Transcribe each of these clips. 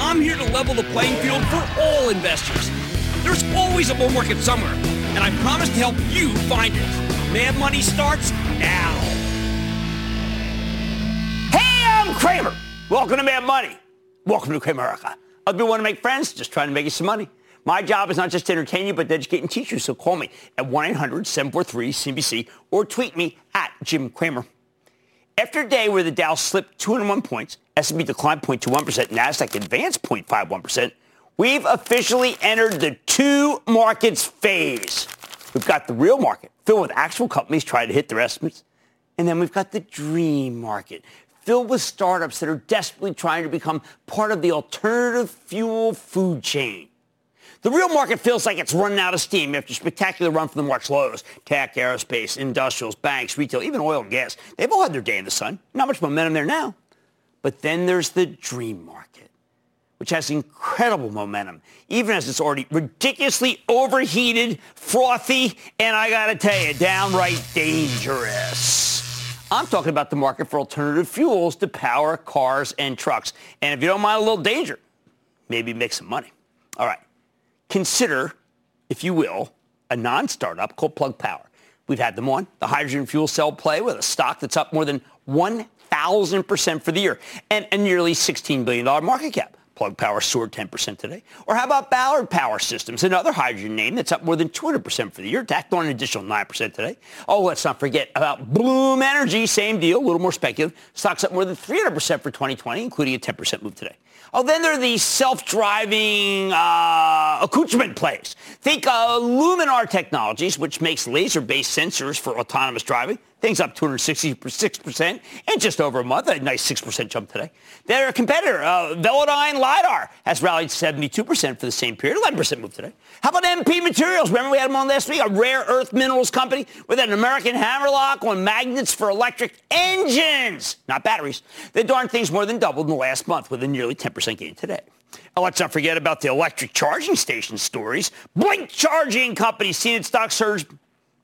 I'm here to level the playing field for all investors. There's always a bull market somewhere, and I promise to help you find it. Mad Money starts now. Hey, I'm Cramer. Welcome to Mad Money. Welcome to Cramerica. Other people want to make friends, just trying to make you some money. My job is not just to entertain you, but to educate and teach you. So call me at 1-800-743-CNBC or tweet me at Jim Cramer. After a day where the Dow slipped 201 points, S&P declined 0.21%, NASDAQ advanced 0.51%, we've officially entered the two markets phase. We've got the real market filled with actual companies trying to hit their estimates. And then we've got the dream market filled with startups that are desperately trying to become part of the alternative fuel food chain. The real market feels like it's running out of steam after a spectacular run from the March lows. Tech, aerospace, industrials, banks, retail, even oil and gas. They've all had their day in the sun. Not much momentum there now. But then there's the dream market, which has incredible momentum, even as it's already ridiculously overheated, frothy, and I got to tell you, downright dangerous. I'm talking about the market for alternative fuels to power cars and trucks. And if you don't mind a little danger, maybe make some money. All right. Consider, if you will, a non-startup called Plug Power. We've had them on, the hydrogen fuel cell play with a stock that's up more than 1,000% for the year and a nearly $16 billion market cap. Plug Power soared 10% today. Or how about Ballard Power Systems, another hydrogen name that's up more than 200% for the year, tacked on an additional 9% today. Oh, let's not forget about Bloom Energy, same deal, a little more speculative. Stocks up more than 300% for 2020, including a 10% move today. Oh, then there are these self-driving uh, accoutrement plays. Think uh, Luminar Technologies, which makes laser-based sensors for autonomous driving. Things up 266% in just over a month. A nice 6% jump today. Their competitor, uh, Velodyne LiDAR, has rallied 72% for the same period. 11% move today. How about MP Materials? Remember we had them on last week? A rare earth minerals company with an American hammerlock on magnets for electric engines, not batteries. They darn things more than doubled in the last month with a nearly 10% gain today. Now, let's not forget about the electric charging station stories. Blink Charging Company seen its stock surge,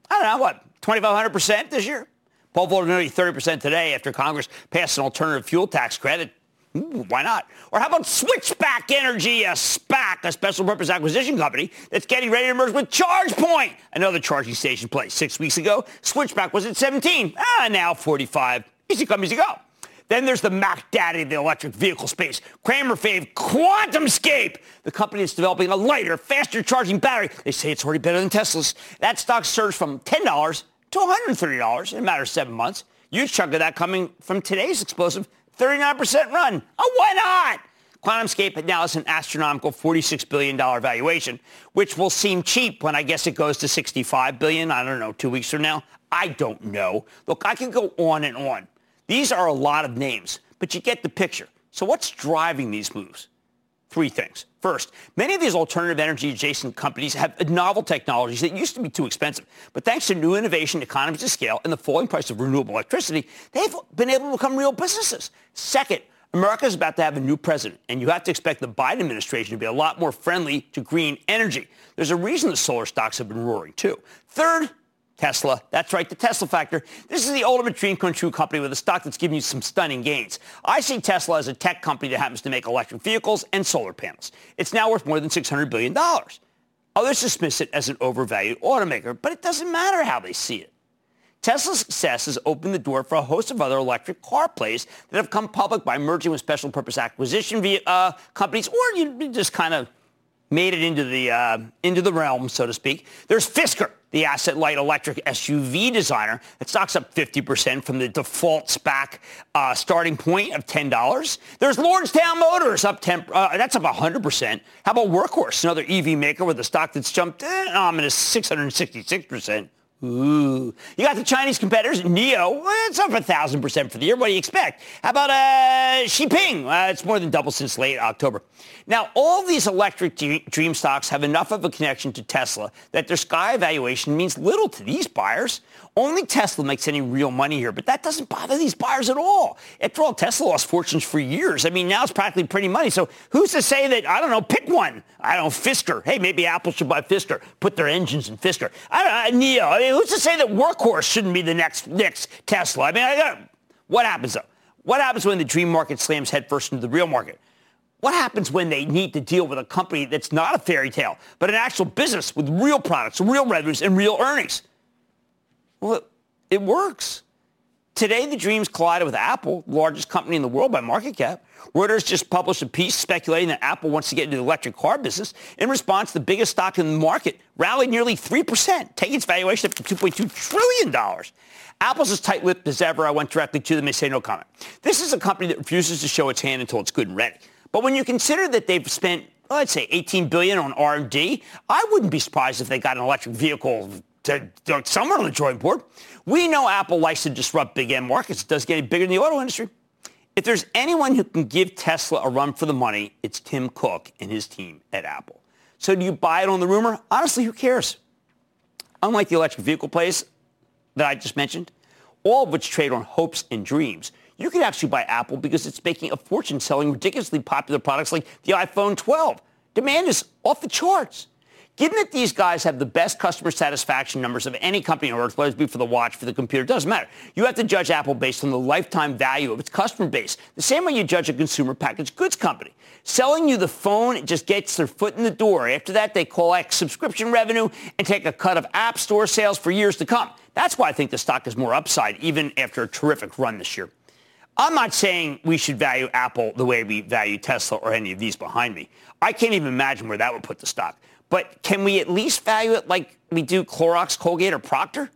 I don't know, what, 2,500% this year. Paul voted nearly 30% today after Congress passed an alternative fuel tax credit. Ooh, why not? Or how about Switchback Energy, a SPAC, a special purpose acquisition company that's getting ready to merge with ChargePoint, another charging station place. Six weeks ago, Switchback was at 17. Ah, now 45. Easy come, easy go. Then there's the Mac Daddy of the electric vehicle space. Cramer fave QuantumScape, the company that's developing a lighter, faster charging battery. They say it's already better than Tesla's. That stock surged from $10 to $130 in a matter of seven months. Huge chunk of that coming from today's explosive 39% run. Oh, why not? QuantumScape now has an astronomical $46 billion valuation, which will seem cheap when I guess it goes to 65 billion. I don't know, two weeks from now. I don't know. Look, I can go on and on. These are a lot of names, but you get the picture. So what's driving these moves? Three things. First, many of these alternative energy adjacent companies have novel technologies that used to be too expensive. But thanks to new innovation, economies of scale, and the falling price of renewable electricity, they've been able to become real businesses. Second, America is about to have a new president, and you have to expect the Biden administration to be a lot more friendly to green energy. There's a reason the solar stocks have been roaring, too. Third, Tesla. That's right, the Tesla factor. This is the ultimate dream come true company with a stock that's giving you some stunning gains. I see Tesla as a tech company that happens to make electric vehicles and solar panels. It's now worth more than $600 billion. Others dismiss it as an overvalued automaker, but it doesn't matter how they see it. Tesla's success has opened the door for a host of other electric car plays that have come public by merging with special purpose acquisition via, uh, companies, or you just kind of made it into the uh, into the realm, so to speak. There's Fisker, the asset-light electric SUV designer, that stocks up 50% from the default SPAC uh, starting point of $10. There's Lordstown Motors up 10. Uh, that's up 100%. How about Workhorse, another EV maker with a stock that's jumped eh, ominous 666%. Ooh. You got the Chinese competitors, NIO. It's up a thousand percent for the year. What do you expect? How about uh, Xpeng? Uh, it's more than double since late October. Now, all these electric dream stocks have enough of a connection to Tesla that their sky valuation means little to these buyers. Only Tesla makes any real money here, but that doesn't bother these buyers at all. After all, Tesla lost fortunes for years. I mean, now it's practically pretty money. So who's to say that, I don't know, pick one. I don't know, Fisker. Hey, maybe Apple should buy Fisker, put their engines in Fisker. I don't know, NIO. I mean, who's to say that Workhorse shouldn't be the next, next Tesla? I mean, I got, what happens though? What happens when the dream market slams headfirst into the real market? What happens when they need to deal with a company that's not a fairy tale, but an actual business with real products, real revenues, and real earnings? Well, it works. Today, the dreams collided with Apple, the largest company in the world by market cap. Reuters just published a piece speculating that Apple wants to get into the electric car business. In response, the biggest stock in the market rallied nearly 3%, taking its valuation up to $2.2 trillion. Apple's as tight-lipped as ever. I went directly to them. They say no comment. This is a company that refuses to show its hand until it's good and ready. But when you consider that they've spent, let's say, 18 billion on R&D, I wouldn't be surprised if they got an electric vehicle to, to somewhere on the drawing board. We know Apple likes to disrupt big end markets. It does get bigger in the auto industry. If there's anyone who can give Tesla a run for the money, it's Tim Cook and his team at Apple. So do you buy it on the rumor? Honestly, who cares? Unlike the electric vehicle plays that I just mentioned, all of which trade on hopes and dreams, you can actually buy Apple because it's making a fortune selling ridiculously popular products like the iPhone 12. Demand is off the charts. Given that these guys have the best customer satisfaction numbers of any company on earth, whether it be for the watch, for the computer, it doesn't matter. You have to judge Apple based on the lifetime value of its customer base, the same way you judge a consumer packaged goods company. Selling you the phone it just gets their foot in the door. After that, they collect subscription revenue and take a cut of App Store sales for years to come. That's why I think the stock is more upside, even after a terrific run this year. I'm not saying we should value Apple the way we value Tesla or any of these behind me. I can't even imagine where that would put the stock. But can we at least value it like we do Clorox, Colgate, or Procter?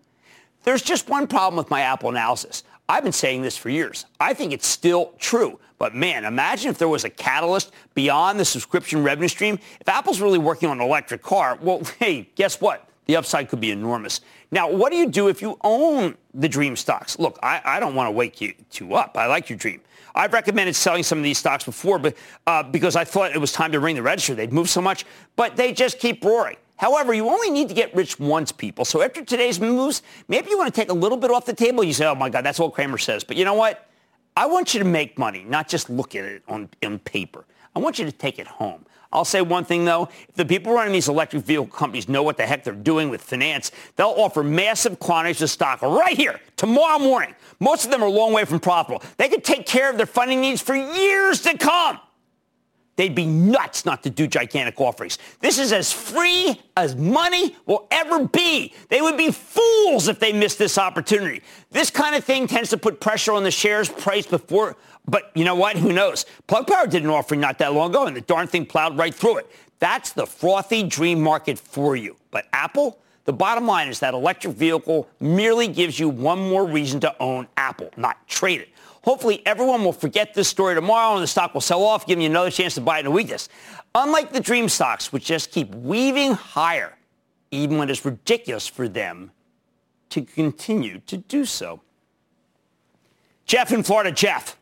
There's just one problem with my Apple analysis. I've been saying this for years. I think it's still true. But man, imagine if there was a catalyst beyond the subscription revenue stream. If Apple's really working on an electric car, well, hey, guess what? The upside could be enormous. Now, what do you do if you own the dream stocks? Look, I, I don't want to wake you, you up. I like your dream. I've recommended selling some of these stocks before, but uh, because I thought it was time to ring the register. They'd moved so much, but they just keep roaring. However, you only need to get rich once, people. So after today's moves, maybe you want to take a little bit off the table. You say, oh my God, that's what Cramer says. But you know what? I want you to make money, not just look at it on, on paper. I want you to take it home. I'll say one thing though, if the people running these electric vehicle companies know what the heck they're doing with finance, they'll offer massive quantities of stock right here tomorrow morning. Most of them are a long way from profitable. They could take care of their funding needs for years to come. They'd be nuts not to do gigantic offerings. This is as free as money will ever be. They would be fools if they missed this opportunity. This kind of thing tends to put pressure on the shares price before but you know what? Who knows? Plug Power did an offering not that long ago, and the darn thing plowed right through it. That's the frothy dream market for you. But Apple, the bottom line is that electric vehicle merely gives you one more reason to own Apple, not trade it. Hopefully everyone will forget this story tomorrow and the stock will sell off, giving you another chance to buy it in a weakness. Unlike the dream stocks, which just keep weaving higher, even when it's ridiculous for them to continue to do so. Jeff in Florida. Jeff.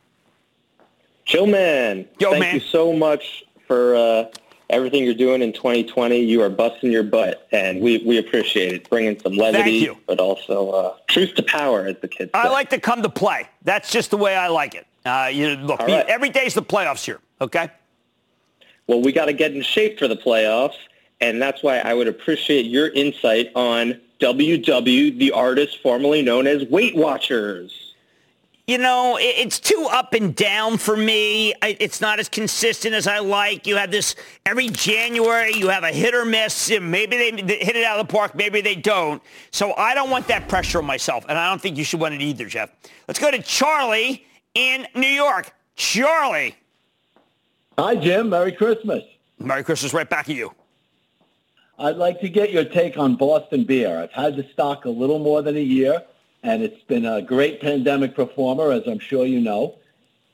Joe man, Yo, thank man. you so much for uh, everything you're doing in 2020. You are busting your butt, and we, we appreciate it, bringing some levity, but also uh, truth to power, as the kids say. I like to come to play. That's just the way I like it. Uh, you look, right. every day's the playoffs here. Okay. Well, we got to get in shape for the playoffs, and that's why I would appreciate your insight on WW, the artist formerly known as Weight Watchers you know, it's too up and down for me. It's not as consistent as I like. You have this every January, you have a hit or miss. Maybe they hit it out of the park, maybe they don't. So I don't want that pressure on myself, and I don't think you should want it either, Jeff. Let's go to Charlie in New York. Charlie. Hi, Jim. Merry Christmas. Merry Christmas right back at you. I'd like to get your take on Boston Beer. I've had the stock a little more than a year and it's been a great pandemic performer, as I'm sure you know.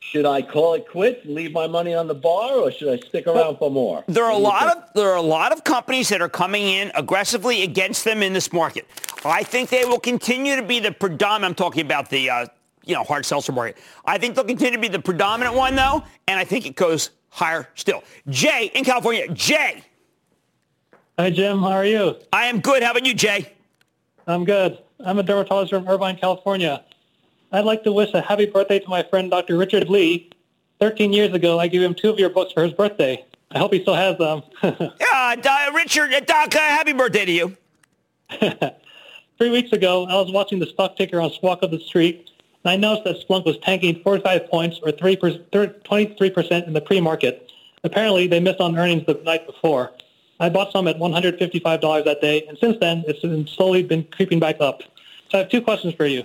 Should I call it quits and leave my money on the bar, or should I stick around well, for more? There are a lot think? of there are a lot of companies that are coming in aggressively against them in this market. I think they will continue to be the predominant. I'm talking about the uh, you know hard seltzer market. I think they'll continue to be the predominant one though, and I think it goes higher still. Jay in California. Jay. Hi Jim, how are you? I am good. How about you, Jay? I'm good. I'm a dermatologist from Irvine, California. I'd like to wish a happy birthday to my friend Dr. Richard Lee. 13 years ago, I gave him two of your books for his birthday. I hope he still has them. yeah, uh, Richard, uh, Doc, uh, happy birthday to you. Three weeks ago, I was watching the stock ticker on Squawk of the Street, and I noticed that Splunk was tanking 45 points or 3 23% in the pre-market. Apparently, they missed on earnings the night before. I bought some at $155 that day, and since then, it's been slowly been creeping back up. So I have two questions for you.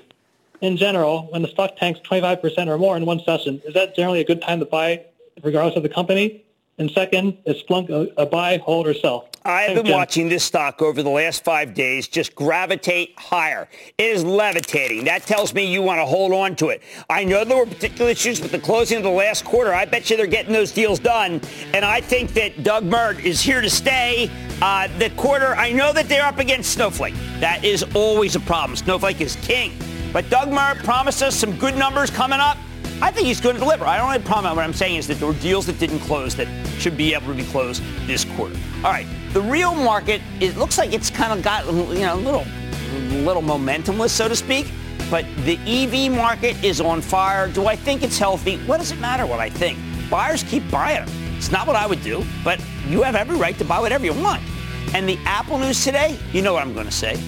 In general, when the stock tanks 25% or more in one session, is that generally a good time to buy regardless of the company? And second, is Splunk a, a buy, hold, or sell? I have been watching this stock over the last five days just gravitate higher. It is levitating. That tells me you want to hold on to it. I know there were particular issues with the closing of the last quarter. I bet you they're getting those deals done. And I think that Doug Merritt is here to stay. Uh, the quarter, I know that they're up against Snowflake. That is always a problem. Snowflake is king. But Doug Merritt promised us some good numbers coming up. I think he's going to deliver. I don't have a problem. What I'm saying is that there were deals that didn't close that should be able to be closed this quarter. All right, the real market, it looks like it's kind of got you know a little, little momentumless, so to speak. But the EV market is on fire. Do I think it's healthy? What does it matter what I think? Buyers keep buying them. It's not what I would do, but you have every right to buy whatever you want. And the Apple news today, you know what I'm going to say.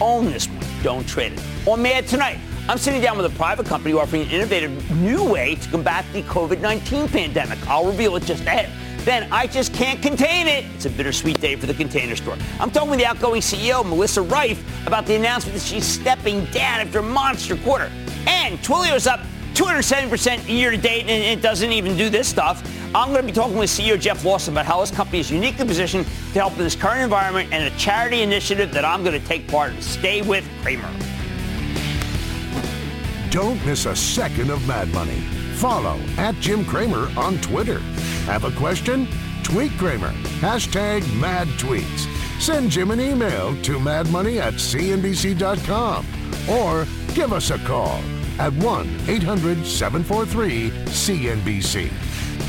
Own this one. Don't trade it. On Mad Tonight, I'm sitting down with a private company offering an innovative new way to combat the COVID 19 pandemic. I'll reveal it just ahead. Then I just can't contain it. It's a bittersweet day for the container store. I'm talking with the outgoing CEO, Melissa Reiff, about the announcement that she's stepping down after a monster quarter. And Twilio's up 270% year to date, and it doesn't even do this stuff. I'm going to be talking with CEO Jeff Lawson about how his company is uniquely positioned to help in this current environment and a charity initiative that I'm going to take part in. Stay with Cramer. Don't miss a second of Mad Money. Follow at Jim Cramer on Twitter. Have a question? Tweet Cramer. Hashtag mad tweets. Send Jim an email to madmoney at cnbc.com or give us a call at 1 800 743 CNBC.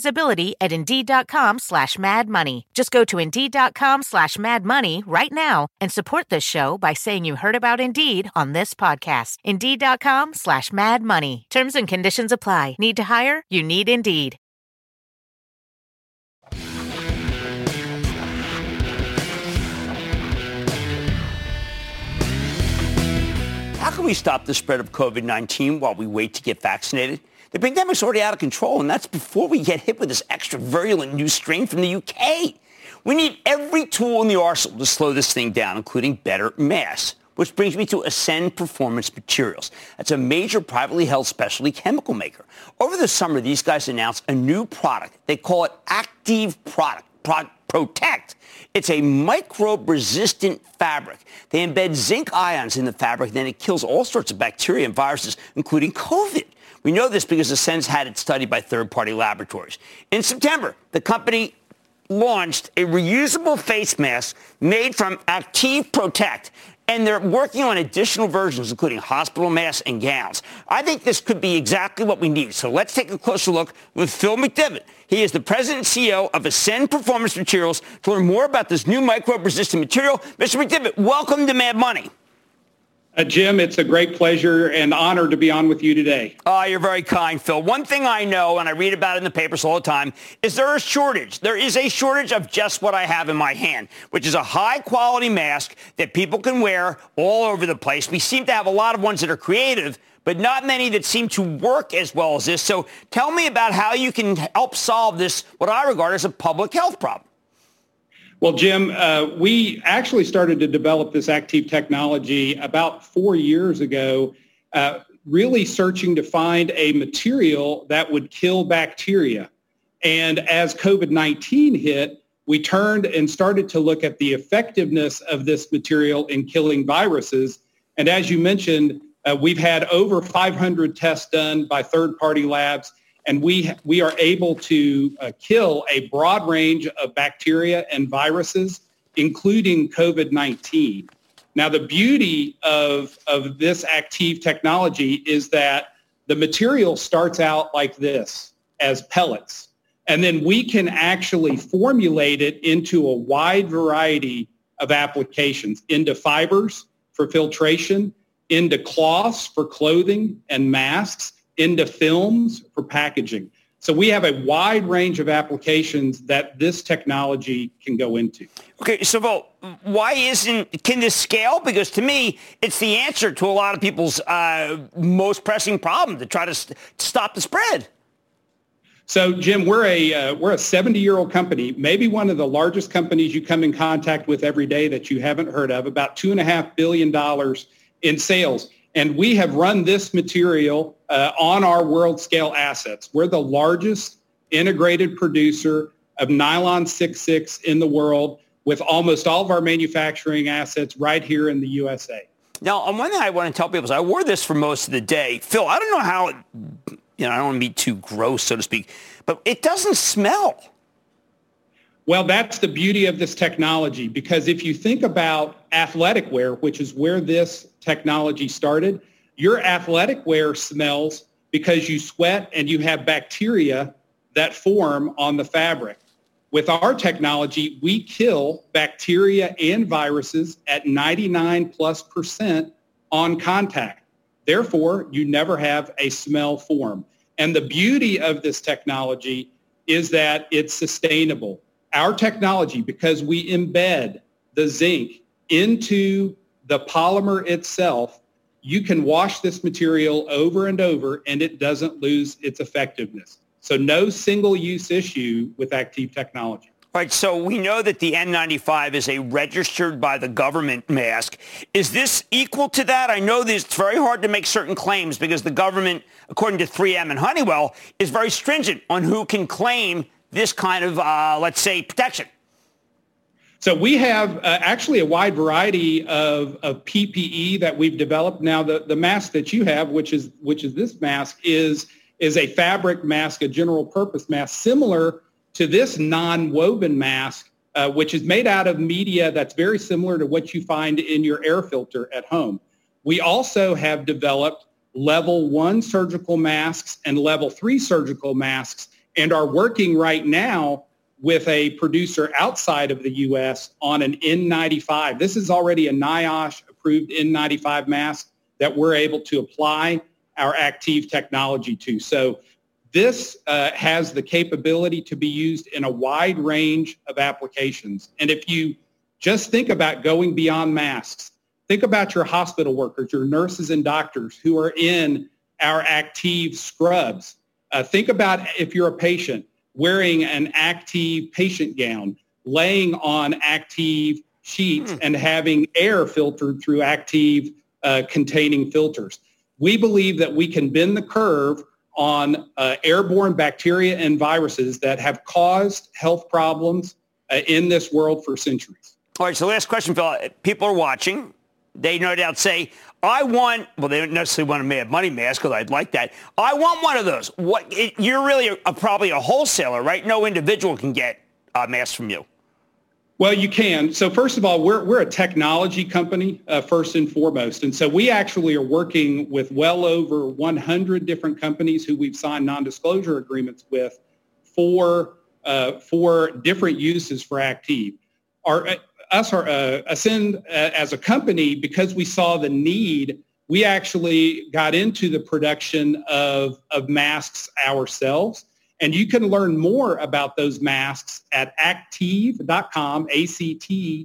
visibility at Indeed.com slash Mad Money. Just go to Indeed.com slash Mad Money right now and support this show by saying you heard about Indeed on this podcast. Indeed.com slash Mad Money. Terms and conditions apply. Need to hire? You need Indeed. How can we stop the spread of COVID-19 while we wait to get vaccinated? The pandemic's already out of control, and that's before we get hit with this extra virulent new strain from the UK. We need every tool in the arsenal to slow this thing down, including better masks. Which brings me to Ascend Performance Materials. That's a major privately held specialty chemical maker. Over the summer, these guys announced a new product. They call it Active Product, Pro- Protect. It's a microbe-resistant fabric. They embed zinc ions in the fabric, and then it kills all sorts of bacteria and viruses, including COVID. We know this because Ascend's had it studied by third-party laboratories. In September, the company launched a reusable face mask made from Acteev Protect. And they're working on additional versions, including hospital masks and gowns. I think this could be exactly what we need. So let's take a closer look with Phil McDivitt. He is the president and CEO of Ascend Performance Materials to learn more about this new microbe-resistant material. Mr. McDivitt, welcome to Mad Money. Uh, Jim, it's a great pleasure and honor to be on with you today. Oh, you're very kind, Phil. One thing I know, and I read about it in the papers all the time, is there a shortage. There is a shortage of just what I have in my hand, which is a high-quality mask that people can wear all over the place. We seem to have a lot of ones that are creative, but not many that seem to work as well as this. So tell me about how you can help solve this, what I regard as a public health problem. Well, Jim, uh, we actually started to develop this active technology about four years ago, uh, really searching to find a material that would kill bacteria. And as COVID-19 hit, we turned and started to look at the effectiveness of this material in killing viruses. And as you mentioned, uh, we've had over 500 tests done by third-party labs and we we are able to uh, kill a broad range of bacteria and viruses, including COVID-19. Now, the beauty of of this active technology is that the material starts out like this as pellets, and then we can actually formulate it into a wide variety of applications, into fibers for filtration, into cloths for clothing and masks into films for packaging. So we have a wide range of applications that this technology can go into. Okay, so Vol, why isn't can this scale? Because to me, it's the answer to a lot of people's uh, most pressing problem to try to st- stop the spread. So, Jim, we're a uh, we're a 70 year old company, maybe one of the largest companies you come in contact with every day that you haven't heard of. About two and a half billion dollars in sales. And we have run this material uh, on our world scale assets. We're the largest integrated producer of nylon 6.6 in the world with almost all of our manufacturing assets right here in the USA. Now, on one thing I want to tell people is I wore this for most of the day. Phil, I don't know how, it, you know, I don't want to be too gross, so to speak, but it doesn't smell. Well, that's the beauty of this technology because if you think about athletic wear, which is where this technology started, your athletic wear smells because you sweat and you have bacteria that form on the fabric. With our technology, we kill bacteria and viruses at 99 plus percent on contact. Therefore, you never have a smell form. And the beauty of this technology is that it's sustainable. Our technology, because we embed the zinc into the polymer itself, you can wash this material over and over and it doesn't lose its effectiveness. So no single use issue with Acteev technology. Right, so we know that the N95 is a registered by the government mask. Is this equal to that? I know this, it's very hard to make certain claims because the government, according to 3M and Honeywell, is very stringent on who can claim this kind of, uh, let's say, protection. So we have uh, actually a wide variety of, of PPE that we've developed. Now, the, the mask that you have, which is which is this mask, is is a fabric mask, a general purpose mask, similar to this non-woven mask, uh, which is made out of media that's very similar to what you find in your air filter at home. We also have developed level one surgical masks and level three surgical masks and are working right now with a producer outside of the U.S. on an N95. This is already a NIOSH approved N95 mask that we're able to apply our active technology to. So this uh, has the capability to be used in a wide range of applications. And if you just think about going beyond masks, think about your hospital workers, your nurses and doctors who are in our active scrubs. Uh, think about if you're a patient wearing an active patient gown, laying on active sheets mm. and having air filtered through active uh, containing filters. We believe that we can bend the curve on uh, airborne bacteria and viruses that have caused health problems uh, in this world for centuries. All right, so last question, Phil. People are watching. They no doubt say, I want, well, they don't necessarily want a Money mask, because I'd like that. I want one of those. What? It, you're really a, a, probably a wholesaler, right? No individual can get a mask from you. Well, you can. So first of all, we're, we're a technology company, uh, first and foremost. And so we actually are working with well over 100 different companies who we've signed non-disclosure agreements with for, uh, for different uses for Acteev. Our, us, our, uh, Ascend uh, as a company, because we saw the need, we actually got into the production of, of masks ourselves. And you can learn more about those masks at acteev.com, A-C-T-E-E-V.com,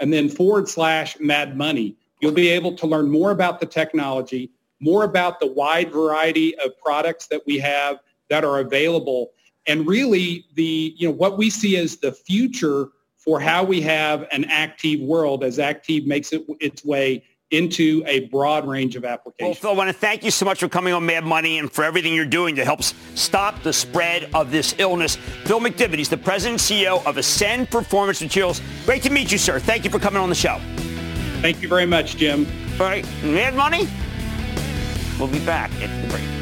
and then forward slash mad money. You'll be able to learn more about the technology, more about the wide variety of products that we have that are available, and really the, you know, what we see as the future for how we have an active world as active makes it, its way into a broad range of applications. Well, Phil, I want to thank you so much for coming on Mad Money and for everything you're doing to help stop the spread of this illness. Phil McDivitt, he's the president and CEO of Ascend Performance Materials. Great to meet you, sir. Thank you for coming on the show. Thank you very much, Jim. All right, Mad Money. We'll be back at the break.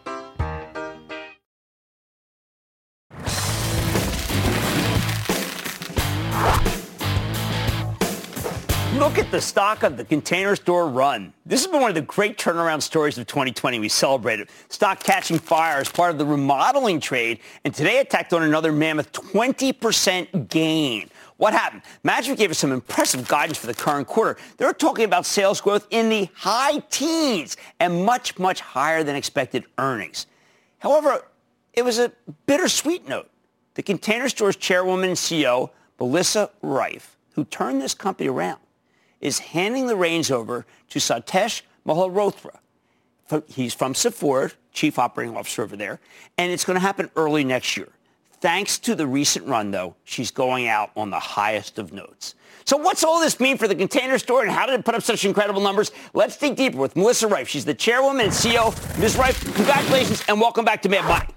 The stock of the container store run. This has been one of the great turnaround stories of 2020 we celebrated. Stock catching fire as part of the remodeling trade, and today it tacked on another mammoth 20% gain. What happened? Management gave us some impressive guidance for the current quarter. They're talking about sales growth in the high teens and much, much higher than expected earnings. However, it was a bittersweet note. The container store's chairwoman and CEO Melissa Reiff, who turned this company around, is handing the reins over to Satish Malhotra. He's from Sephora, chief operating officer over there, and it's going to happen early next year. Thanks to the recent run, though, she's going out on the highest of notes. So what's all this mean for the container store and how did it put up such incredible numbers? Let's dig deeper with Melissa Reiff. She's the chairwoman and CEO. Ms. Reiff, congratulations and welcome back to Mad Money.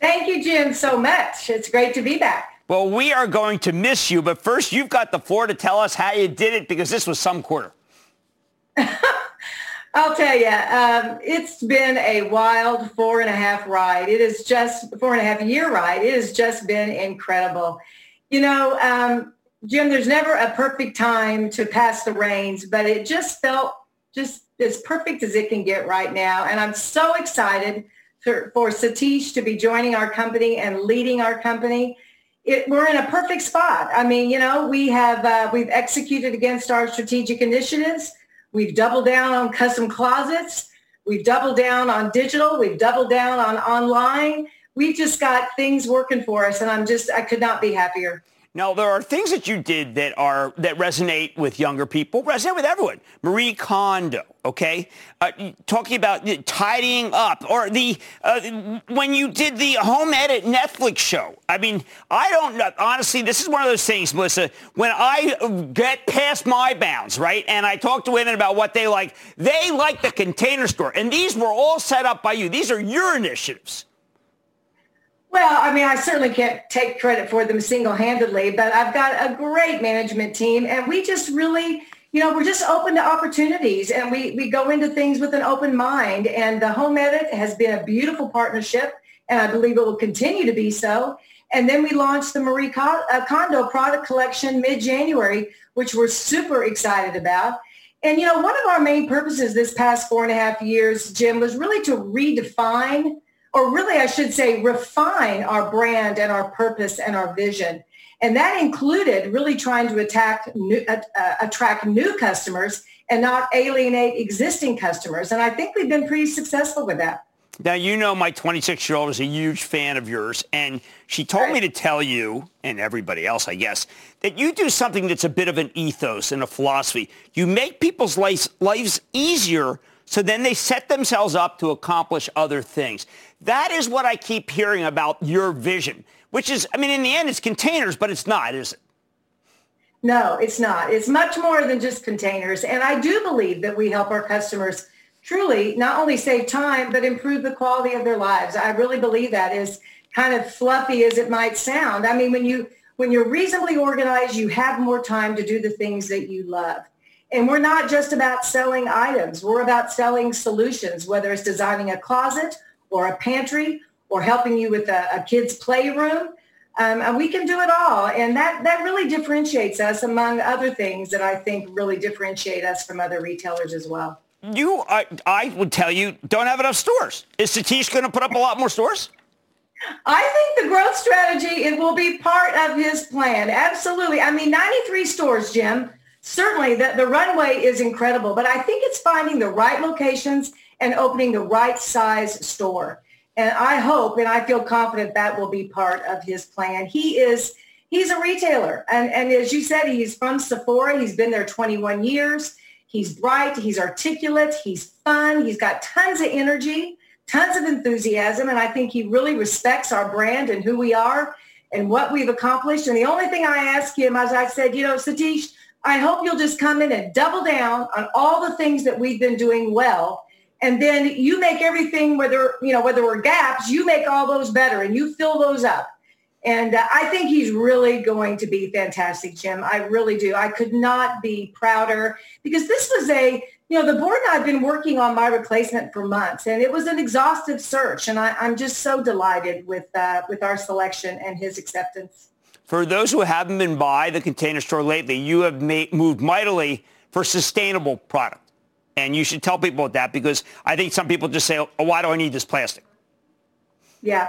Thank you, Jim, so much. It's great to be back. Well, we are going to miss you, but first you've got the floor to tell us how you did it because this was some quarter. I'll tell you, um, it's been a wild four and a half ride. It is just four and a half year ride. It has just been incredible. You know, um, Jim, there's never a perfect time to pass the reins, but it just felt just as perfect as it can get right now. And I'm so excited for, for Satish to be joining our company and leading our company. It, we're in a perfect spot. I mean, you know, we have uh, we've executed against our strategic initiatives. We've doubled down on custom closets. We've doubled down on digital. We've doubled down on online. We've just got things working for us, and I'm just I could not be happier. Now, there are things that you did that are that resonate with younger people, resonate with everyone. Marie Kondo, okay, uh, talking about tidying up, or the uh, when you did the home edit Netflix show. I mean, I don't know. Honestly, this is one of those things, Melissa. When I get past my bounds, right, and I talk to women about what they like, they like the Container Store, and these were all set up by you. These are your initiatives. Well, I mean, I certainly can't take credit for them single-handedly, but I've got a great management team and we just really, you know, we're just open to opportunities and we, we go into things with an open mind. And the Home Edit has been a beautiful partnership and I believe it will continue to be so. And then we launched the Marie uh, Kondo product collection mid-January, which we're super excited about. And, you know, one of our main purposes this past four and a half years, Jim, was really to redefine or really I should say refine our brand and our purpose and our vision. And that included really trying to attack new, uh, uh, attract new customers and not alienate existing customers. And I think we've been pretty successful with that. Now, you know my 26-year-old is a huge fan of yours, and she told right. me to tell you, and everybody else, I guess, that you do something that's a bit of an ethos and a philosophy. You make people's lives, lives easier so then they set themselves up to accomplish other things. That is what I keep hearing about your vision, which is, I mean, in the end, it's containers, but it's not, is it? No, it's not. It's much more than just containers. And I do believe that we help our customers truly not only save time, but improve the quality of their lives. I really believe that is kind of fluffy as it might sound. I mean, when you when you're reasonably organized, you have more time to do the things that you love. And we're not just about selling items. We're about selling solutions, whether it's designing a closet or a pantry or helping you with a, a kid's playroom. Um, and we can do it all. And that, that really differentiates us among other things that I think really differentiate us from other retailers as well. You, I, I would tell you, don't have enough stores. Is Satish going to put up a lot more stores? I think the growth strategy, it will be part of his plan. Absolutely. I mean, 93 stores, Jim certainly the, the runway is incredible, but I think it's finding the right locations and opening the right size store. And I hope and I feel confident that will be part of his plan. He is he's a retailer. And, and as you said, he's from Sephora. He's been there 21 years. He's bright. He's articulate. He's fun. He's got tons of energy, tons of enthusiasm. And I think he really respects our brand and who we are and what we've accomplished. And the only thing I ask him, as I said, you know, Satish, I hope you'll just come in and double down on all the things that we've been doing well. And then you make everything, whether, you know, whether we're gaps, you make all those better and you fill those up. And uh, I think he's really going to be fantastic, Jim. I really do. I could not be prouder because this was a, you know, the board and I have been working on my replacement for months and it was an exhaustive search. And I, am just so delighted with, uh, with our selection and his acceptance. For those who haven't been by the container store lately, you have made, moved mightily for sustainable product. And you should tell people about that because I think some people just say, oh, why do I need this plastic? Yeah.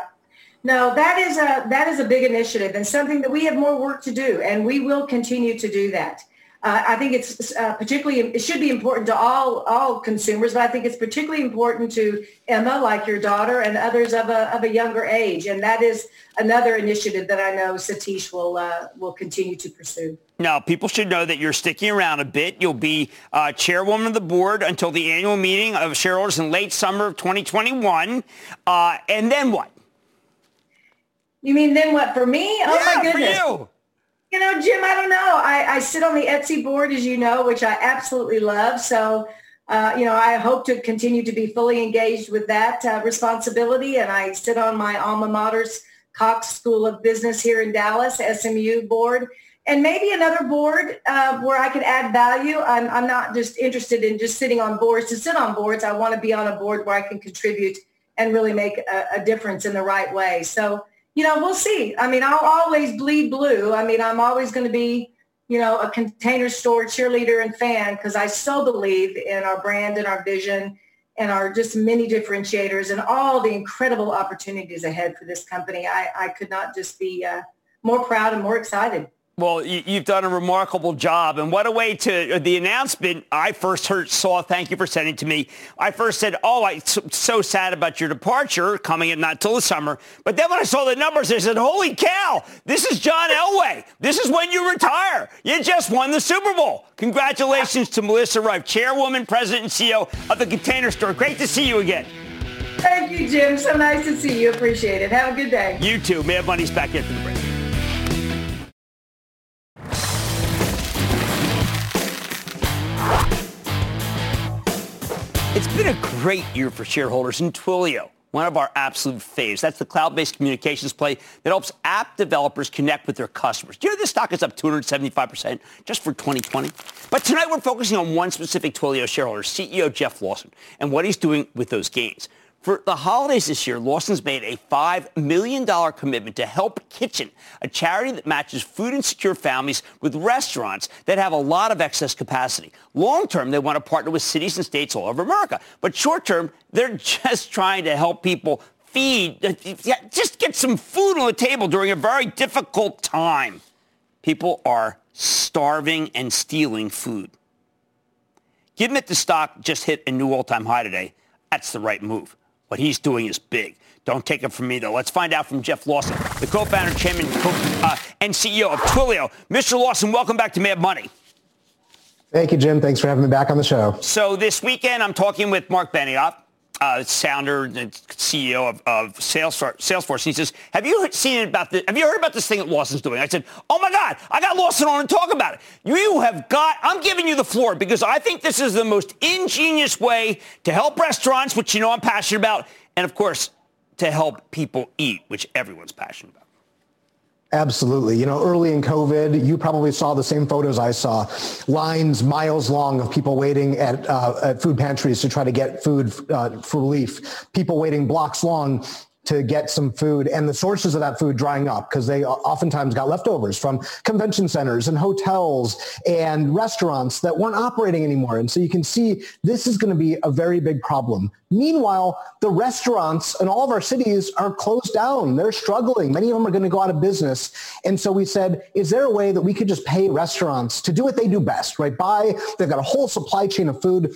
No, that is a that is a big initiative and something that we have more work to do, and we will continue to do that. Uh, I think it's uh, particularly, it should be important to all, all consumers, but I think it's particularly important to Emma, like your daughter, and others of a, of a younger age. And that is another initiative that I know Satish will, uh, will continue to pursue. Now, people should know that you're sticking around a bit. You'll be uh, chairwoman of the board until the annual meeting of shareholders in late summer of 2021. Uh, and then what? You mean then what for me? Oh yeah, my goodness. For you. You know, Jim, I don't know. I, I sit on the Etsy board, as you know, which I absolutely love. So, uh, you know, I hope to continue to be fully engaged with that uh, responsibility. And I sit on my alma mater's Cox School of Business here in Dallas, SMU board, and maybe another board uh, where I could add value. I'm, I'm not just interested in just sitting on boards to sit on boards. I want to be on a board where I can contribute and really make a, a difference in the right way. So, you know, we'll see. I mean, I'll always bleed blue. I mean, I'm always going to be, you know, a container store cheerleader and fan because I so believe in our brand and our vision and our just many differentiators and all the incredible opportunities ahead for this company. I, I could not just be uh, more proud and more excited. Well, you've done a remarkable job. And what a way to, uh, the announcement I first heard, saw, thank you for sending to me. I first said, oh, I'm so sad about your departure coming in not till the summer. But then when I saw the numbers, I said, holy cow, this is John Elway. This is when you retire. You just won the Super Bowl. Congratulations to Melissa Reiff, chairwoman, president, and CEO of the Container Store. Great to see you again. Thank you, Jim. So nice to see you. Appreciate it. Have a good day. You too. Mad Money's back after the break. It's been a great year for shareholders in Twilio, one of our absolute faves. That's the cloud-based communications play that helps app developers connect with their customers. Do you know this stock is up 275% just for 2020? But tonight we're focusing on one specific Twilio shareholder, CEO Jeff Lawson, and what he's doing with those gains. For the holidays this year, Lawson's made a $5 million commitment to Help Kitchen, a charity that matches food insecure families with restaurants that have a lot of excess capacity. Long term, they want to partner with cities and states all over America. But short term, they're just trying to help people feed, uh, just get some food on the table during a very difficult time. People are starving and stealing food. Given that the stock just hit a new all-time high today, that's the right move. What he's doing is big. Don't take it from me, though. Let's find out from Jeff Lawson, the co-founder, chairman, uh, and CEO of Twilio. Mr. Lawson, welcome back to Mad Money. Thank you, Jim. Thanks for having me back on the show. So this weekend, I'm talking with Marc Benioff, uh, founder and CEO of, of Salesforce, Salesforce. He says, "Have you seen about this? Have you heard about this thing that Lawson's doing?" I said, "Oh my God, I got Lawson on to talk about it. You have got. I'm giving you the floor because I think this is the most ingenious way to help restaurants, which you know I'm passionate about, and of course, to help people eat, which everyone's passionate about." Absolutely. You know, early in COVID, you probably saw the same photos I saw. Lines miles long of people waiting at, uh, at food pantries to try to get food uh, for relief. People waiting blocks long to get some food and the sources of that food drying up because they oftentimes got leftovers from convention centers and hotels and restaurants that weren't operating anymore. And so you can see this is going to be a very big problem. Meanwhile, the restaurants in all of our cities are closed down. They're struggling. Many of them are going to go out of business. And so we said, is there a way that we could just pay restaurants to do what they do best, right? Buy, they've got a whole supply chain of food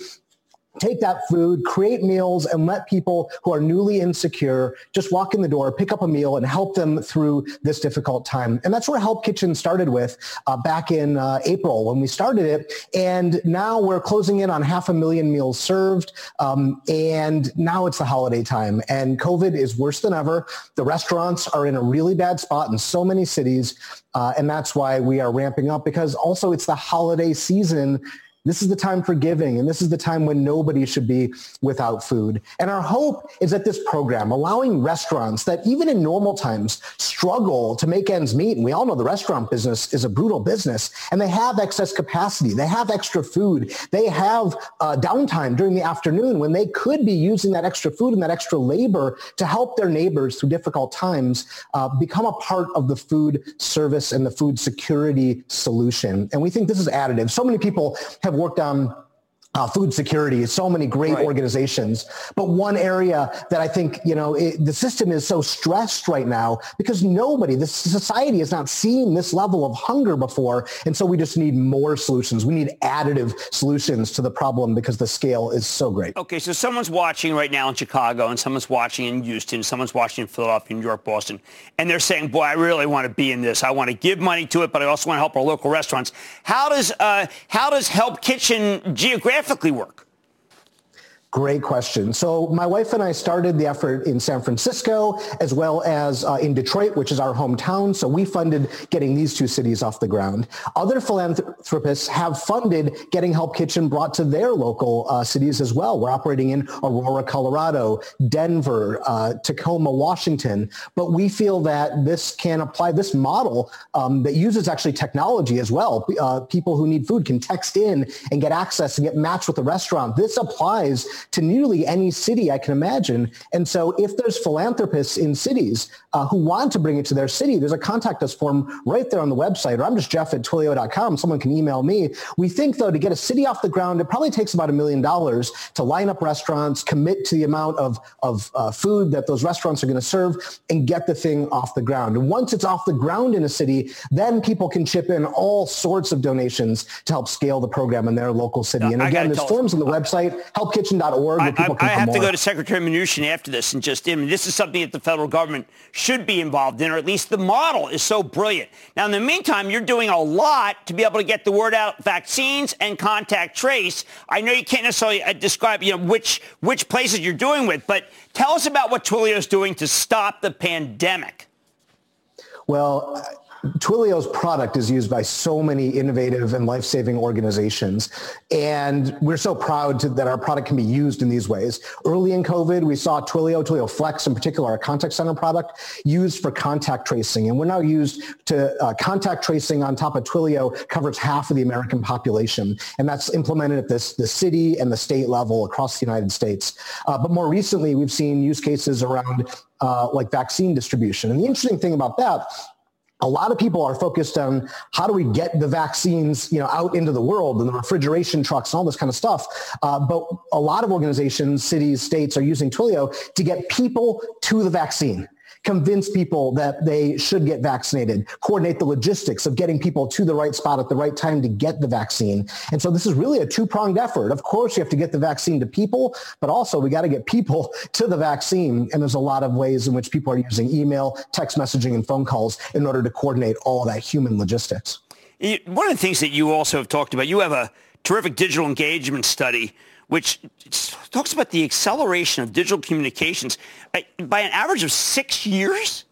take that food, create meals, and let people who are newly insecure just walk in the door, pick up a meal, and help them through this difficult time. And that's where Help Kitchen started with uh, back in uh, April when we started it. And now we're closing in on half a million meals served. Um, and now it's the holiday time. And COVID is worse than ever. The restaurants are in a really bad spot in so many cities. Uh, and that's why we are ramping up because also it's the holiday season this is the time for giving, and this is the time when nobody should be without food. And our hope is that this program, allowing restaurants that even in normal times struggle to make ends meet, and we all know the restaurant business is a brutal business, and they have excess capacity, they have extra food, they have uh, downtime during the afternoon when they could be using that extra food and that extra labor to help their neighbors through difficult times uh, become a part of the food service and the food security solution. And we think this is additive. So many people have worked on uh, food security, so many great right. organizations. But one area that I think, you know, it, the system is so stressed right now because nobody, this society has not seen this level of hunger before. And so we just need more solutions. We need additive solutions to the problem because the scale is so great. Okay, so someone's watching right now in Chicago and someone's watching in Houston, someone's watching in Philadelphia, New York, Boston, and they're saying, boy, I really want to be in this. I want to give money to it, but I also want to help our local restaurants. How does, uh, how does Help Kitchen geographically geographically work? Great question. So my wife and I started the effort in San Francisco as well as uh, in Detroit, which is our hometown. So we funded getting these two cities off the ground. Other philanthropists have funded getting Help Kitchen brought to their local uh, cities as well. We're operating in Aurora, Colorado, Denver, uh, Tacoma, Washington. But we feel that this can apply this model um, that uses actually technology as well. Uh, people who need food can text in and get access and get matched with a restaurant. This applies to nearly any city I can imagine. And so if there's philanthropists in cities uh, who want to bring it to their city, there's a contact us form right there on the website, or I'm just Jeff at Twilio.com. Someone can email me. We think though, to get a city off the ground, it probably takes about a million dollars to line up restaurants, commit to the amount of, of uh, food that those restaurants are going to serve and get the thing off the ground. And once it's off the ground in a city, then people can chip in all sorts of donations to help scale the program in their local city. and again, there's forms on the website, helpkitchen.org org I, I, I have to go to Secretary Mnuchin after this and just, I mean, this is something that the federal government should be involved in, or at least the model is so brilliant. Now, in the meantime, you're doing a lot to be able to get the word out, vaccines and contact trace. I know you can't necessarily uh, describe, you know, which, which places you're doing with, but tell us about what Twilio is doing to stop the pandemic. Well, Twilio's product is used by so many innovative and life-saving organizations. And we're so proud to, that our product can be used in these ways. Early in COVID, we saw Twilio, Twilio Flex in particular, our contact center product, used for contact tracing. And we're now used to uh, contact tracing on top of Twilio covers half of the American population. And that's implemented at this, the city and the state level across the United States. Uh, but more recently, we've seen use cases around uh, like vaccine distribution. And the interesting thing about that a lot of people are focused on how do we get the vaccines, you know, out into the world and the refrigeration trucks and all this kind of stuff. Uh, but a lot of organizations, cities, states are using Twilio to get people to the vaccine convince people that they should get vaccinated, coordinate the logistics of getting people to the right spot at the right time to get the vaccine. And so this is really a two-pronged effort. Of course, you have to get the vaccine to people, but also we got to get people to the vaccine. And there's a lot of ways in which people are using email, text messaging, and phone calls in order to coordinate all that human logistics. One of the things that you also have talked about, you have a terrific digital engagement study which talks about the acceleration of digital communications uh, by an average of six years?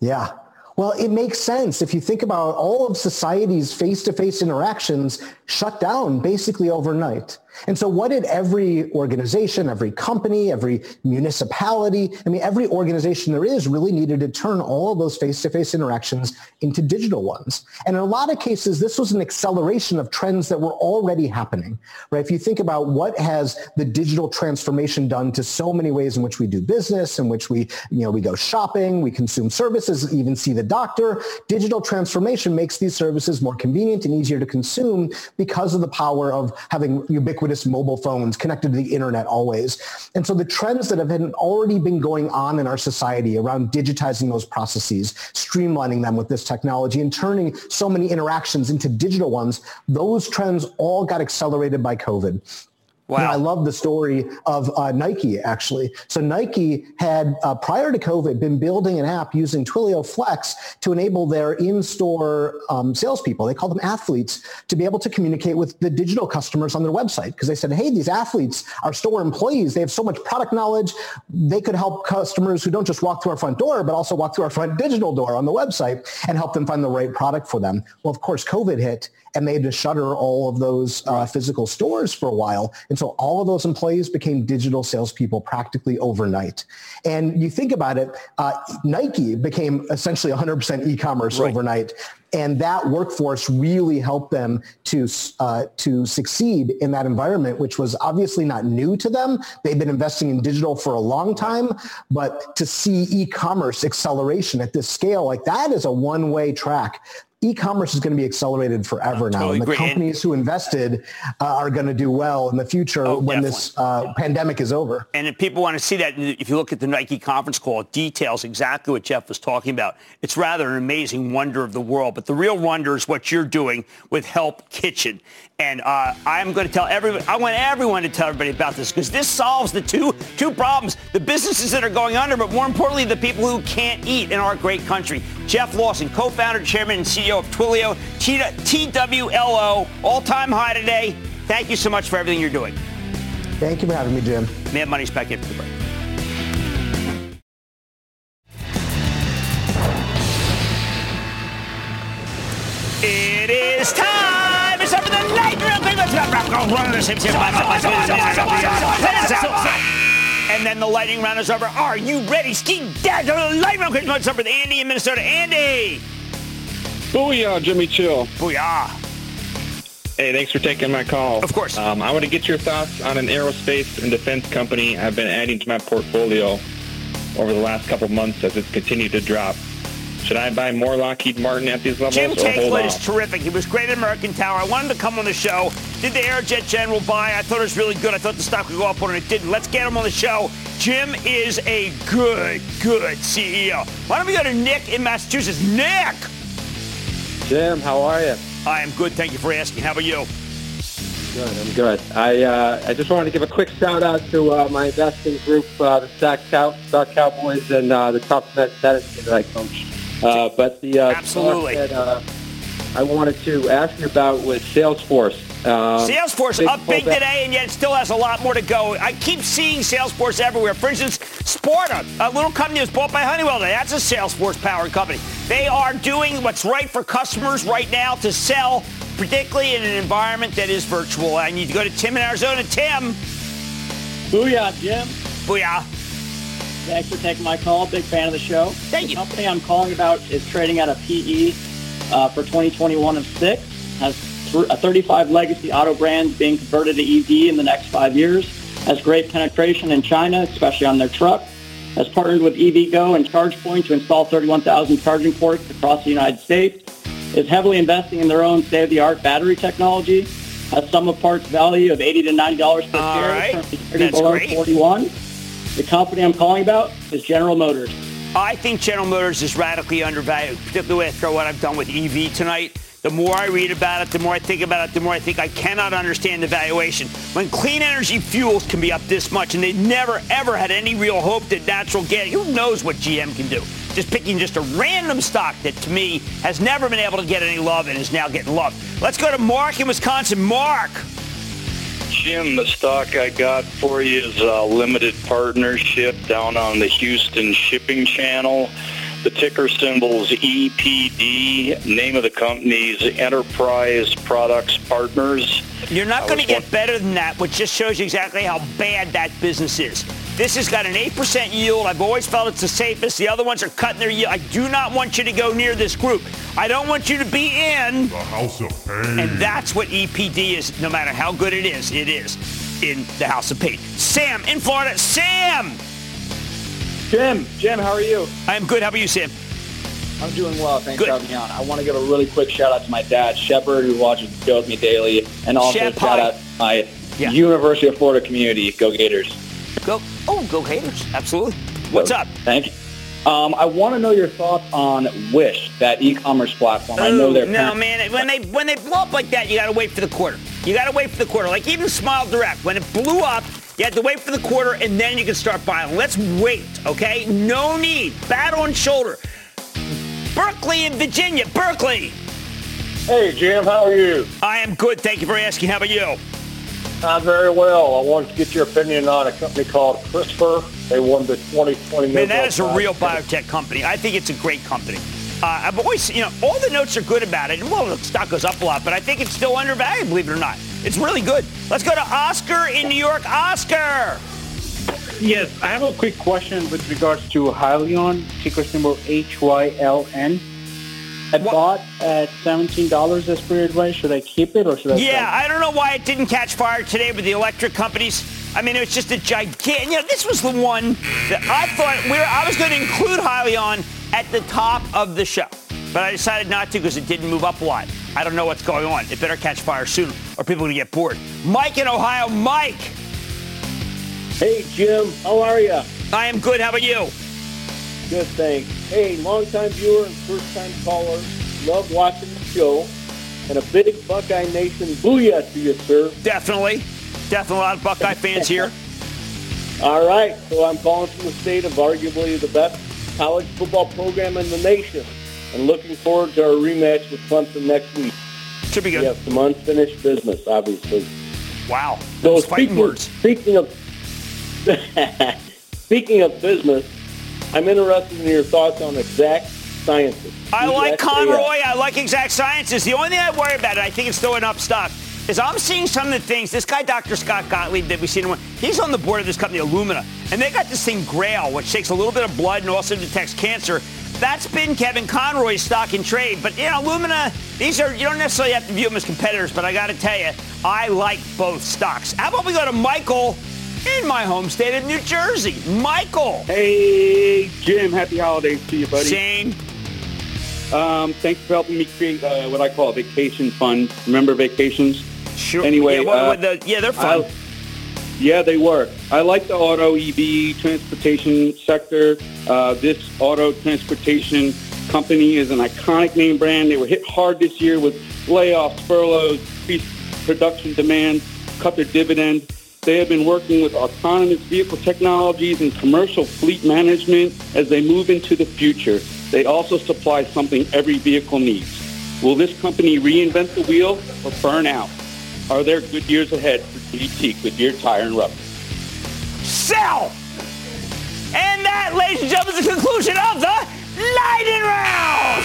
Yeah. Well, it makes sense if you think about all of society's face-to-face interactions shut down basically overnight. And so what did every organization, every company, every municipality, I mean, every organization there is really needed to turn all of those face-to-face interactions into digital ones. And in a lot of cases, this was an acceleration of trends that were already happening, right? If you think about what has the digital transformation done to so many ways in which we do business, in which we, you know, we go shopping, we consume services, even see the doctor, digital transformation makes these services more convenient and easier to consume because of the power of having ubiquitous ubiquitous mobile phones connected to the internet always. And so the trends that have been already been going on in our society around digitizing those processes, streamlining them with this technology and turning so many interactions into digital ones, those trends all got accelerated by COVID. Wow. You know, I love the story of uh, Nike, actually. So Nike had, uh, prior to COVID, been building an app using Twilio Flex to enable their in-store um, salespeople, they call them athletes, to be able to communicate with the digital customers on their website. Because they said, hey, these athletes are store employees. They have so much product knowledge. They could help customers who don't just walk through our front door, but also walk through our front digital door on the website and help them find the right product for them. Well, of course, COVID hit and they had to shutter all of those uh, physical stores for a while. And so all of those employees became digital salespeople practically overnight. And you think about it, uh, Nike became essentially 100% e-commerce right. overnight. And that workforce really helped them to, uh, to succeed in that environment, which was obviously not new to them. They've been investing in digital for a long time, but to see e-commerce acceleration at this scale, like that is a one-way track e-commerce is going to be accelerated forever now. Totally and the companies who invested uh, are going to do well in the future Oh, when this uh, pandemic is over. And if people want to see that, if you look at the Nike conference call, it details exactly what Jeff was talking about. It's rather an amazing wonder of the world. But the real wonder is what you're doing with Help Kitchen. And uh, I'm going to tell everyone, I want everyone to tell everybody about this because this solves the two, two problems. The businesses that are going under, but more importantly, the people who can't eat in our great country. Jeff Lawson, co-founder, chairman, and CEO of Twilio, TWLO, all-time high today. Thank you so much for everything you're doing. Thank you for having me, Jim. Mad Money's back after the break. It is time. It's time for the night real quick. Let's go. The And then the lightning round is over. Are you ready? Ski dad. The lightning round quick. Let's over to Andy in Minnesota. Andy. Booyah, Jimmy Chill. Booyah. Hey, thanks for taking my call. Of course. Um, I want to get your thoughts on an aerospace and defense company I've been adding to my portfolio over the last couple months as it's continued to drop. Should I buy more Lockheed Martin at these levels Jim or is terrific. He was great at American Tower. I wanted to come on the show. Did the Aerojet General buy? I thought it was really good. I thought the stock would go up when it didn't. Let's get him on the show. Jim is a good, good CEO. Why don't we go to Nick in Massachusetts? Nick! Jim, how are you? I am good. Thank you for asking. How about you? Good, I'm good. I uh, I just wanted to give a quick shout out to uh, my investing group, uh, the Stock, Cow- Stock Cowboys, and uh, the Top Net Tennis that I coach. Uh, but the uh, Absolutely. stock that uh, I wanted to ask you about was Salesforce. Um, Salesforce big up big pullback- today, and yet it still has a lot more to go. I keep seeing Salesforce everywhere. For instance, Sparta, a little company that was bought by Honeywell. today. That's a Salesforce-powered company. They are doing what's right for customers right now to sell, particularly in an environment that is virtual. I need to go to Tim in Arizona. Tim. Booyah, Jim. Booyah. Thanks for taking my call. Big fan of the show. Thank you. The company I'm calling about is trading at a PE uh, for 2021 of 6. Has th- a 35 legacy auto brands being converted to EV in the next five years. Has great penetration in China, especially on their truck. Has partnered with EVgo and ChargePoint to install 31,000 charging ports across the United States. Is heavily investing in their own state-of-the-art battery technology. Has sum of parts value of 80 to 90 dollars per All share. right. currently That's below great. 41. The company I'm calling about is General Motors. I think General Motors is radically undervalued, particularly after what I've done with EV tonight. The more I read about it, the more I think about it, the more I think I cannot understand the valuation. When clean energy fuels can be up this much, and they never ever had any real hope that natural gas, who knows what GM can do? Just picking just a random stock that to me has never been able to get any love and is now getting love. Let's go to Mark in Wisconsin. Mark. Jim, the stock I got for you is a limited partnership down on the Houston Shipping Channel. The ticker symbol's EPD. Name of the company is Enterprise Products Partners. You're not going to get better than that, which just shows you exactly how bad that business is. This has got an 8% yield. I've always felt it's the safest. The other ones are cutting their yield. I do not want you to go near this group. I don't want you to be in. The House of Pain. And that's what EPD is, no matter how good it is, it is in the House of Pain. Sam in Florida. Sam! Jim, Jim, how are you? I'm good. How about you, Sam? I'm doing well. Thanks for having me on. I want to give a really quick shout out to my dad, Shepard, who watches the show with me daily, and also Shep, shout hi. out to my University of Florida community. Go Gators. Go. Oh, go Haters. Absolutely. What's up? Thank you. Um, I want to know your thoughts on Wish, that e-commerce platform. I know they're no, man. When they when they blow up like that, you got to wait for the quarter. You got to wait for the quarter. Like even Smile Direct, when it blew up, you had to wait for the quarter, and then you can start buying. Let's wait, okay? No need. Bat on shoulder. Berkeley in Virginia. Berkeley. Hey, Jim, how are you? I am good. Thank you for asking. How about you? I'm very well. I wanted to get your opinion on a company called CRISPR. They won the 2020 Man, that is a real biotech company. I think it's a great company. Uh, I've always, you know, all the notes are good about it. Well, the stock goes up a lot, but I think it's still undervalued, believe it or not. It's really good. Let's go to Oscar in New York. Oscar! Yes, I have a quick question with regards to Hyliion, ticker symbol H-Y-L-N. I bought at $17 this period, right? Should I keep it or should I Yeah, I don't know why it didn't catch fire today with the electric companies. I mean, it was just a gigantic. You know, this was the one that I thought we were, I was going to include Hyliion at the top of the show. but I decided not to because it didn't move up a lot. I don't know what's going on. It better catch fire soon or people are going to get bored. Mike in Ohio. Mike. Hey, Jim. How are you? I am good. How about you? Good, thanks. Hey, longtime viewer and first-time caller. Love watching the show. And a big Buckeye Nation booyah to you, sir. Definitely. Definitely a lot of Buckeye fans here. All right. So I'm calling from the state of arguably the best college football program in the nation. And looking forward to our rematch with Clemson next week. Should be good. We have some unfinished business, obviously. Wow. So Those speaking, words. speaking of speaking of business, I'm interested in your thoughts on exact sciences. I like. Conroy. I like exact sciences. The only thing I worry about, and I think it's throwing up stock, is I'm seeing some of the things. This guy, Dr. Scott Gottlieb, that we've seen him, he's on the board of this company, Illumina, and they got this thing Grail, which takes a little bit of blood and also detects cancer. That's been Kevin Conroy's stock in trade. But, you know, Illumina, these are, you don't necessarily have to view them as competitors, but I got to tell you, I like both stocks. How about we go to Michael in my home state of New Jersey? Michael. Hey, Jim. Happy holidays to you, buddy. Same. Um, thanks for helping me create uh, what I call a vacation fund. Remember vacations? Sure. Anyway, yeah, what- uh, the- yeah, they're fun. I- yeah, they were. I like the auto EV transportation sector. Uh, this auto transportation company is an iconic name brand. They were hit hard this year with layoffs, furloughs, increased production demand, cut their dividend. They have been working with autonomous vehicle technologies and commercial fleet management as they move into the future. They also supply something every vehicle needs. Will this company reinvent the wheel or burn out? Are there good years ahead for GT, Goodyear Tire and Rubber? Sell! And that, ladies and gentlemen, is the conclusion of the Lightning Round!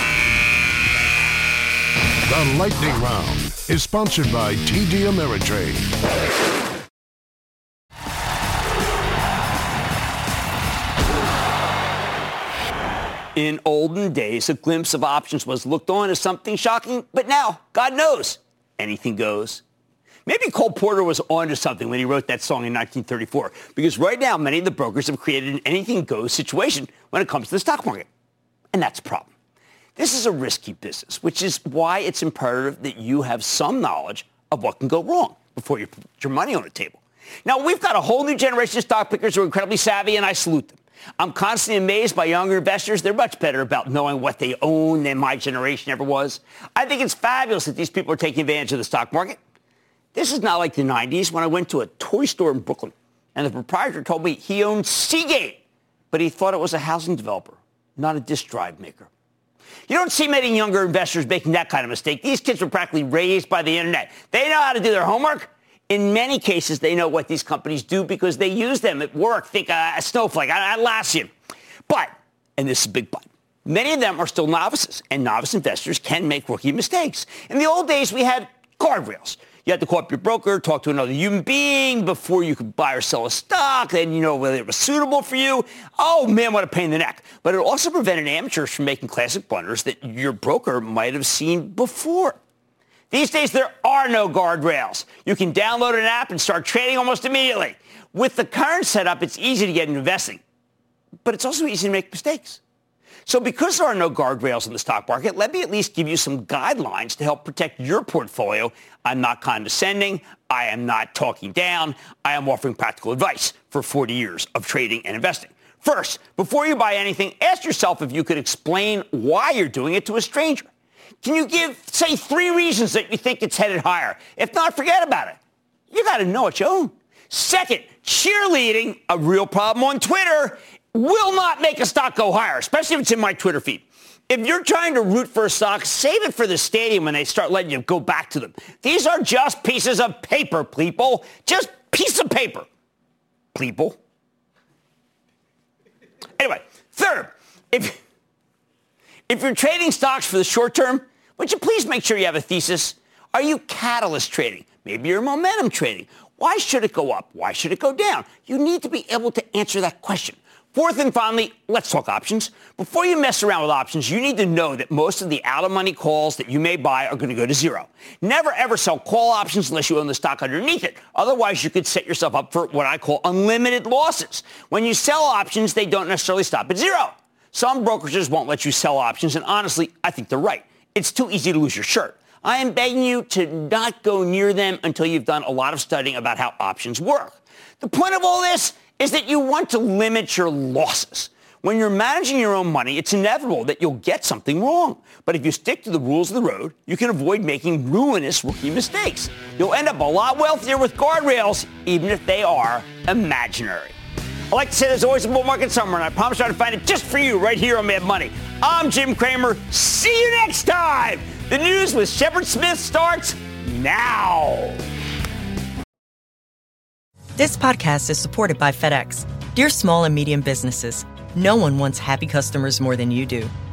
The Lightning Round is sponsored by TD Ameritrade. In olden days, a glimpse of options was looked on as something shocking, but now, God knows, anything goes. Maybe Cole Porter was onto something when he wrote that song in 1934, because right now, many of the brokers have created an anything goes situation when it comes to the stock market. And that's a problem. This is a risky business, which is why it's imperative that you have some knowledge of what can go wrong before you put your money on the table. Now, we've got a whole new generation of stock pickers who are incredibly savvy, and I salute them. I'm constantly amazed by younger investors. They're much better about knowing what they own than my generation ever was. I think it's fabulous that these people are taking advantage of the stock market. This is not like the 90s when I went to a toy store in Brooklyn and the proprietor told me he owned Seagate, but he thought it was a housing developer, not a disk drive maker. You don't see many younger investors making that kind of mistake. These kids were practically raised by the internet. They know how to do their homework. In many cases, they know what these companies do because they use them at work. Think uh, Snowflake, Atlassian. But, and this is a big but, many of them are still novices, and novice investors can make rookie mistakes. In the old days, we had guardrails. You had to call up your broker, talk to another human being before you could buy or sell a stock. Then you know whether it was suitable for you. Oh man, what a pain in the neck. But it also prevented amateurs from making classic blunders that your broker might have seen before. These days, there are no guardrails. You can download an app and start trading almost immediately. With the current setup, it's easy to get into investing, but it's also easy to make mistakes. So because there are no guardrails in the stock market, let me at least give you some guidelines to help protect your portfolio. I'm not condescending. I am not talking down. I am offering practical advice for 40 years of trading and investing. First, before you buy anything, ask yourself if you could explain why you're doing it to a stranger. Can you give, say, three reasons that you think it's headed higher? If not, forget about it. You got to know it, Joe. Second, cheerleading, a real problem on Twitter, will not make a stock go higher, especially if it's in my Twitter feed. If you're trying to root for a stock, save it for the stadium when they start letting you go back to them. These are just pieces of paper, people. Just piece of paper. People. Anyway, third, if, if you're trading stocks for the short term, would you please make sure you have a thesis? Are you catalyst trading? Maybe you're momentum trading. Why should it go up? Why should it go down? You need to be able to answer that question. Fourth and finally, let's talk options. Before you mess around with options, you need to know that most of the out-of-money calls that you may buy are going to go to zero. Never ever sell call options unless you own the stock underneath it. Otherwise, you could set yourself up for what I call unlimited losses. When you sell options, they don't necessarily stop at zero. Some brokerages won't let you sell options, and honestly, I think they're right. It's too easy to lose your shirt. I am begging you to not go near them until you've done a lot of studying about how options work. The point of all this is that you want to limit your losses. When you're managing your own money, it's inevitable that you'll get something wrong. But if you stick to the rules of the road, you can avoid making ruinous rookie mistakes. You'll end up a lot wealthier with guardrails, even if they are imaginary. I like to say there's always a bull market somewhere, and I promise I'll find it just for you right here on Mad Money. I'm Jim Cramer. See you next time. The news with Shepard Smith starts now. This podcast is supported by FedEx. Dear small and medium businesses, no one wants happy customers more than you do.